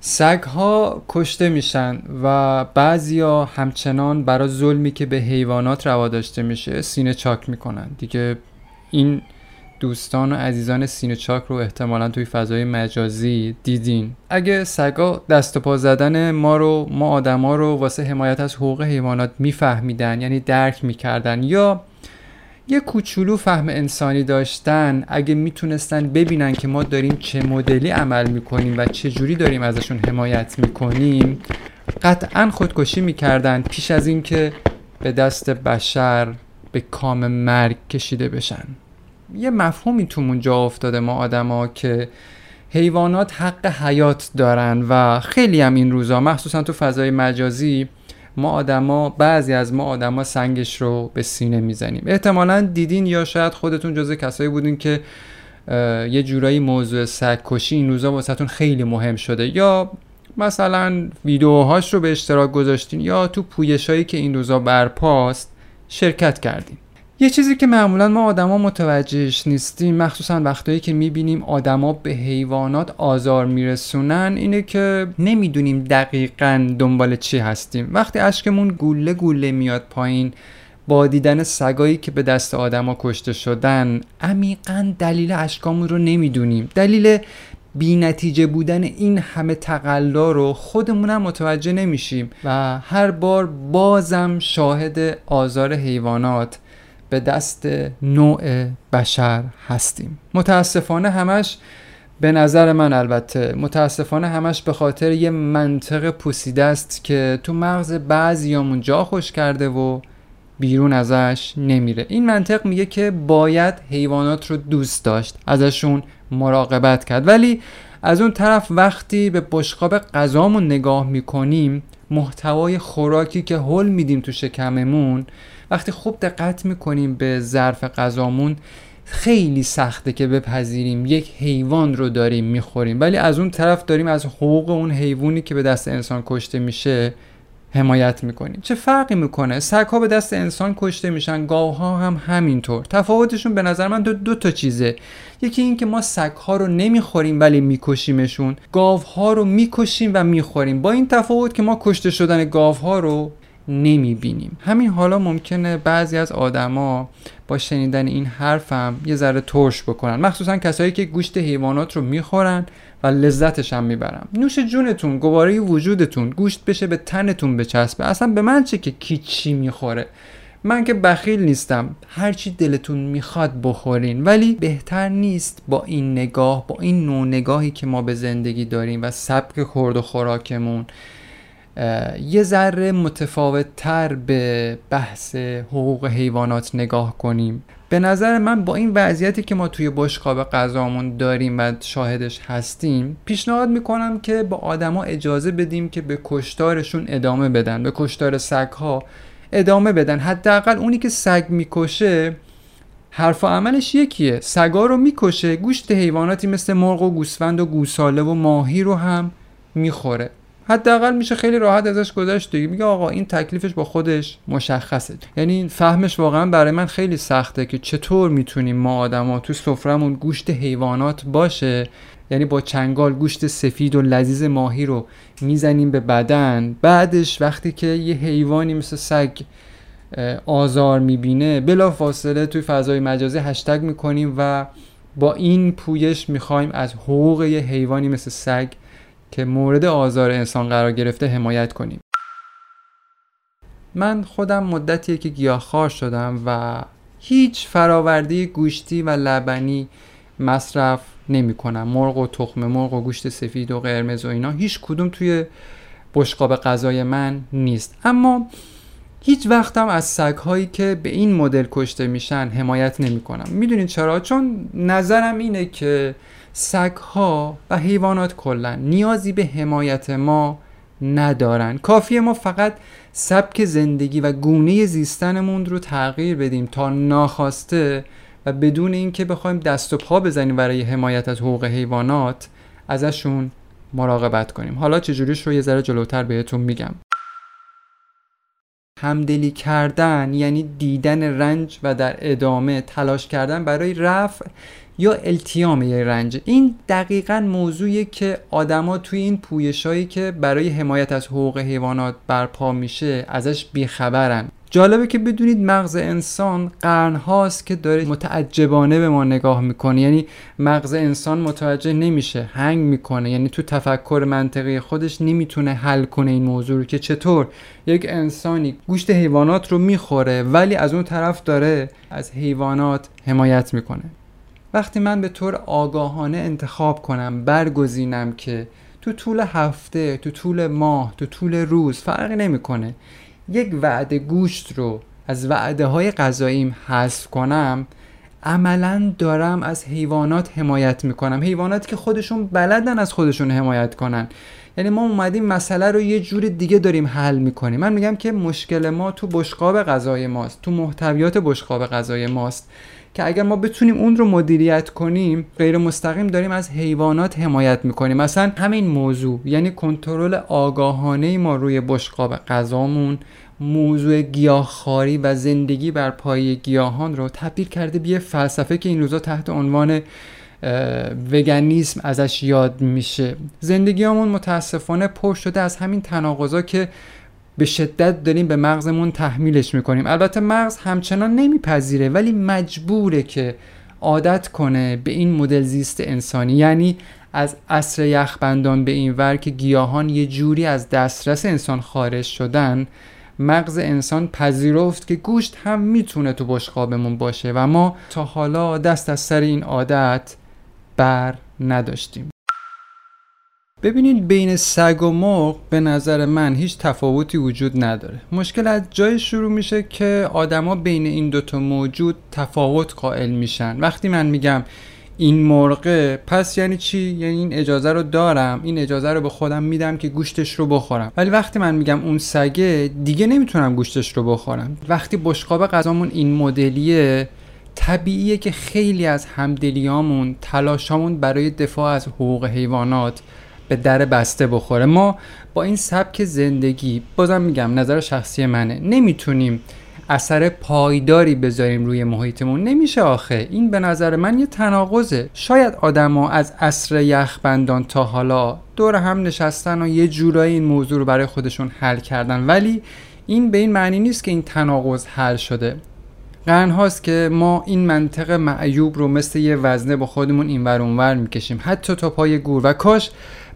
سگ ها کشته میشن و بعضیا همچنان برای ظلمی که به حیوانات روا داشته میشه سینه چاک می‌کنن. دیگه این دوستان و عزیزان سینه چاک رو احتمالا توی فضای مجازی دیدین. اگه سگا دست و پا زدن ما رو ما آدما رو واسه حمایت از حقوق حیوانات میفهمیدن یعنی درک می‌کردن یا یه کوچولو فهم انسانی داشتن. اگه می‌تونستن ببینن که ما داریم چه مدلی عمل می‌کنیم و چه جوری داریم ازشون حمایت می‌کنیم قطعا خودکشی می‌کردن پیش از اینکه به دست بشر به کام مرگ کشیده بشن. یه مفهومی تو جا افتاده ما آدما که حیوانات حق حیات دارن و خیلی هم این روزا مخصوصا تو فضای مجازی ما آدما بعضی از ما آدما سنگش رو به سینه می‌زنیم. احتمالا دیدین یا شاید خودتون جزء کسایی بودین که یه جورایی موضوع سگ کشی این روزا واسهتون خیلی مهم شده. یا مثلا ویدیوهاش رو به اشتراک گذاشتین یا تو پویشایی که این روزا برپاست شرکت کردین. یه چیزی که معمولا ما آدما متوجهش نیستیم مخصوصا وقتایی که می‌بینیم آدما به حیوانات آزار میرسونن اینه که نمی‌دونیم دقیقا دنبال چی هستیم. وقتی اشکمون گوله گوله میاد پایین با دیدن سگایی که به دست آدما کشته شدن عمیقا دلیل اشکامون رو نمی‌دونیم. دلیل بی نتیجه بودن این همه تقلا رو خودمونم متوجه نمیشیم و هر بار بازم شاهد آزار حیوانات به دست نوع بشر هستیم. متاسفانه همش به نظر من البته متاسفانه همش به خاطر یه منطق پوسیده است که تو مغز بعضیامون جا خوش کرده و بیرون ازش نمیره. این منطق میگه که باید حیوانات رو دوست داشت ازشون مراقبت کرد. ولی از اون طرف وقتی به بشقاب غذامون نگاه می‌کنیم محتوای خوراکی که حل میدیم تو شکممون وقتی خوب دقت می‌کنیم به ظرف غذامون خیلی سخته که بپذیریم یک حیوان رو داریم می‌خوریم. ولی از اون طرف داریم از حقوق اون حیوانی که به دست انسان کشته میشه حمایت می‌کنیم چه فرقی می‌کنه؟ سگ ها به دست انسان کشته میشن گاو ها هم همینطور. تفاوتشون به نظر من دو, دو تا چیزه. یکی این که ما سگ ها رو نمی‌خوریم ولی میکشیمشون. گاو ها رو می‌کشیم و می‌خوریم. با این تفاوت که ما کشته شدن گاو ها رو نمی‌بینیم. همین حالا ممکنه بعضی از آدما با شنیدن این حرفم یه ذره ترش بکنن. مخصوصا کسایی که گوشت حیوانات رو می‌خورن و لذتش هم می‌برن. نوش جونتون گواره وجودتون گوشت بشه به تنتون بچسبه. اصلا به من چه که کی چی می‌خوره؟ من که بخیل نیستم. هرچی دلتون می‌خواد بخورین. ولی بهتر نیست با این نگاه با این نوع نگاهی که ما به زندگی داریم و سبک خورد و خوراکمون. یه ذره متفاوت تر به بحث حقوق حیوانات نگاه کنیم. به نظر من با این وضعیتی که ما توی بشقاب غذامون داریم و شاهدش هستیم پیشنهاد می‌کنم که با آدما اجازه بدیم که به کشتارشون ادامه بدن به کشتار سگ ها ادامه بدن. حداقل اونی که سگ می‌کشه حرف و عملش یکیه. سگا رو می‌کشه گوشت حیواناتی مثل مرغ و گوسفند و گوساله و ماهی رو هم می‌خوره. حداقل میشه خیلی راحت ازش گذشت دیگه. میگه آقا این تکلیفش با خودش مشخصه. یعنی فهمش واقعا برای من خیلی سخته که چطور می‌تونیم ما آدما تو سفرمون گوشت حیوانات باشه. یعنی با چنگال گوشت سفید و لذیذ ماهی رو می‌زنیم به بدن. بعدش وقتی که یه حیوانی مثل سگ آزار می‌بینه بلا فاصله توی فضای مجازی هشتگ می‌کنیم و با این پویش می‌خوایم از حقوق یه حیوانی مثل سگ که مورد آزار انسان قرار گرفته حمایت کنیم. من خودم مدتیه که گیاهخوار شدم و هیچ فراوردی گوشتی و لبنی مصرف نمی کنم. مرغ و تخم مرغ و گوشت سفید و قرمز و اینا هیچ کدوم توی بشقاب غذای من نیست. اما هیچ وقتم از سگ هایی که به این مدل کشته میشن حمایت نمی کنم. می‌دونید چرا؟ چون نظرم اینه که سگ ها و حیوانات کلا نیازی به حمایت ما ندارن. کافیه ما فقط سبک زندگی و گونه زیستنمون رو تغییر بدیم تا ناخواسته و بدون اینکه بخوایم دست و پا بزنیم برای حمایت از حقوق حیوانات ازشون مراقبت کنیم. حالا چجوریش رو یه ذره جلوتر بهتون میگم. همدلی کردن یعنی دیدن رنج و در ادامه تلاش کردن برای رفع یا التیام یه رنج. این دقیقا موضوعی که آدما توی این پویشایی که برای حمایت از حقوق حیوانات برپا میشه ازش بیخبرن. جالبه که بدونید مغز انسان قرن هاست که داره متعجبانه به ما نگاه می‌کنه. یعنی مغز انسان متوجه نمیشه هنگ می‌کنه. یعنی تو تفکر منطقی خودش نمی‌تونه حل کنه این موضوع رو که چطور؟ یک انسانی گوشت حیوانات رو می‌خوره ولی از اون طرف داره از حیوانات حمایت می‌کنه. وقتی من به طور آگاهانه انتخاب کنم برگزینم که تو طول هفته تو طول ماه تو طول روز فرقی نمی‌کنه. یک وعده گوشت رو از وعده های غذاییم حذف کنم عملا دارم از حیوانات حمایت می‌کنم. حیوانات که خودشون بلدن از خودشون حمایت کنن. یعنی ما اومدیم مسئله رو یه جور دیگه داریم حل می‌کنیم. من میگم که مشکل ما تو بشقاب غذای ماست تو محتویات بشقاب غذای ماست که اگر ما بتونیم اون رو مدیریت کنیم غیر مستقیم داریم از حیوانات حمایت می‌کنیم. مثلا همین موضوع یعنی کنترل آگاهانه ما روی بشقاب غذامون موضوع گیاهخواری و زندگی بر پای گیاهان رو تبدیل کرده به فلسفه که این روزا تحت عنوان وگنیسم ازش یاد میشه. زندگیمون متاسفانه پر شده از همین تناقضا که به شدت داریم به مغزمون تحمیلش می‌کنیم. البته مغز همچنان نمیپذیره ولی مجبوره که عادت کنه به این مدل زیست انسانی. یعنی از عصر یخبندان به این ور که گیاهان یه جوری از دسترس انسان خارج شدن مغز انسان پذیرفت که گوشت هم می‌تونه تو بشقابمون باشه. و ما تا حالا دست از سر این عادت بر نداشتیم. ببینید بین سگ و مرغ به نظر من هیچ تفاوتی وجود نداره. مشکل از جای شروع میشه که آدما بین این دوتا موجود تفاوت قائل میشن. وقتی من میگم این مرغه پس یعنی چی؟ یعنی این اجازه رو دارم این اجازه رو به خودم میدم که گوشتش رو بخورم. ولی وقتی من میگم اون سگه دیگه نمی‌تونم گوشتش رو بخورم. وقتی بشقاب غذامون این مدلیه طبیعیه که خیلی از همدلیامون تلاشامون برای دفاع از حقوق حیوانات به در بسته بخوره. ما با این سبک زندگی بازم میگم نظر شخصی منه نمی‌تونیم اثر پایداری بذاریم روی محیطمون. نمیشه آخه. این به نظر من یه تناقضه. شاید آدما از عصر یخبندان تا حالا دور هم نشستن و یه جورایی این موضوع رو برای خودشون حل کردن. ولی این به این معنی نیست که این تناقض حل شده. قرن هاست که ما این منطق معیوب رو مثل یه وزنه با خودمون اینور اونور می‌کشیم. حتی تا پای گور. و کاش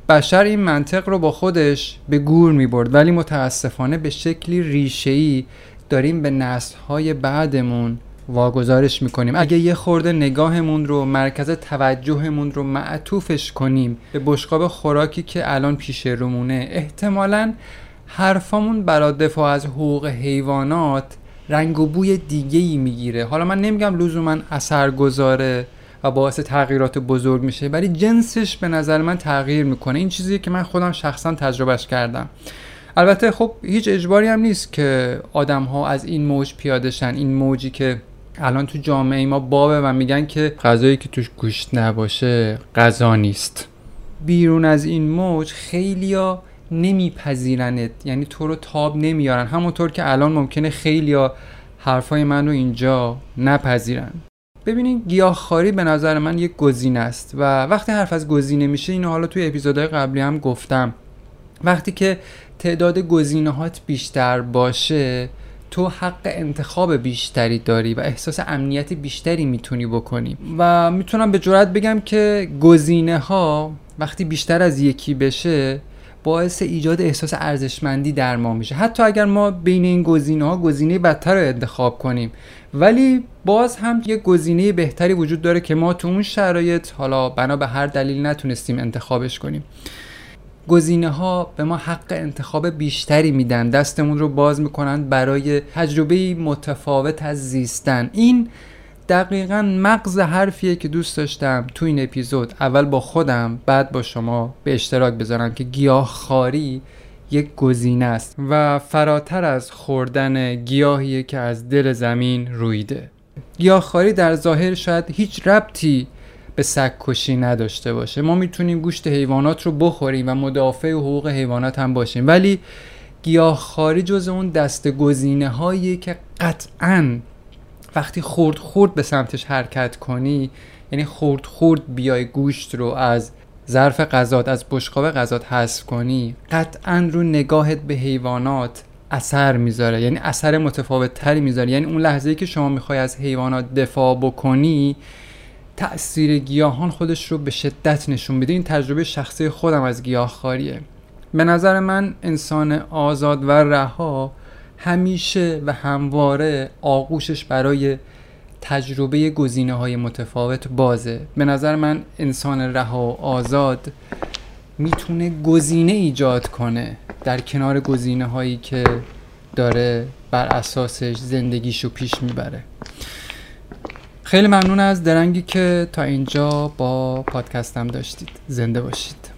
بشر این منطق رو با خودش به گور می برد ولی متاسفانه به شکلی ریشه‌ای داریم به نسل‌های بعدمون واگذارش می‌کنیم. اگه یه خورده نگاهمون رو مرکز توجهمون رو معطوفش کنیم به بشقاب خوراکی که الان پیش رومونه احتمالا حرفامون برای دفاع از حقوق حیوانات رنگ و بوی دیگه ای می‌گیره. حالا من نمیگم لزوما اثر گذاره و باعث تغییرات بزرگ میشه ولی جنسش به نظر من تغییر می‌کنه. این چیزیه که من خودم شخصا تجربهش کردم. البته خب هیچ اجباری هم نیست که آدم ها از این موج پیاده شن. این موجی که الان تو جامعه ما بابه و میگن که غذایی که توش گوشت نباشه غذا نیست. بیرون از این موج خیلیا نمیپذیرنت. یعنی تو رو تاب نمیارن. همونطور که الان ممکنه خیلیا حرفای من رو اینجا نپذیرن. ببینید گیاهخواری به نظر من یک گزینه است و وقتی حرف از گزینه میشه اینو حالا توی اپیزودهای قبلی هم گفتم. وقتی که تعداد گزینه‌هات بیشتر باشه تو حق انتخاب بیشتری داری و احساس امنیت بیشتری می‌تونی بکنی. و می‌تونم به جرات بگم که گزینه ها وقتی بیشتر از یکی بشه باعث ایجاد احساس ارزشمندی در ما میشه. حتی اگر ما بین این گزینه ها گزینه بدتر رو انتخاب کنیم ولی باز هم یه گزینه بهتری وجود داره که ما تو اون شرایط حالا بنا به هر دلیل نتونستیم انتخابش کنیم. گزینه ها به ما حق انتخاب بیشتری میدن دستمون رو باز می‌کنن برای تجربه متفاوت از زیستن. این دقیقا مغز حرفیه که دوست داشتم تو این اپیزود. اول با خودم بعد با شما به اشتراک بذارم که گیاه خاری یک گزینه است و فراتر از خوردن گیاهیه که از دل زمین رویده. گیاهخواری در ظاهر شاید هیچ ربطی به سگ کشی نداشته باشه. ما می‌تونیم گوشت حیوانات رو بخوریم و مدافع حقوق حیوانات هم باشیم. ولی گیاهخواری جز اون دست گزینه هایی که قطعا وقتی خورد خورد به سمتش حرکت کنی یعنی خورد خورد بیای گوشت رو از ظرف غذات از بشقاب غذات حذف کنی قطعا رو نگاهت به حیوانات اثر می‌ذاره یعنی اثر متفاوت تری می‌ذاره. یعنی اون لحظه ای که شما می‌خوای از حیوانات دفاع بکنی تأثیر گیاهان خودش رو به شدت نشون میده. این تجربه شخصی خودم از گیاهخواریه. به نظر من انسان آزاد و رها همیشه و همواره آغوشش برای تجربه گزینه های متفاوت بازه. به نظر من انسان رها و آزاد می‌تونه گزینه ایجاد کنه در کنار گزینه هایی که داره بر اساسش زندگیشو پیش می‌بره. خیلی ممنون از درنگی که تا اینجا با پادکستم داشتید. زنده باشید.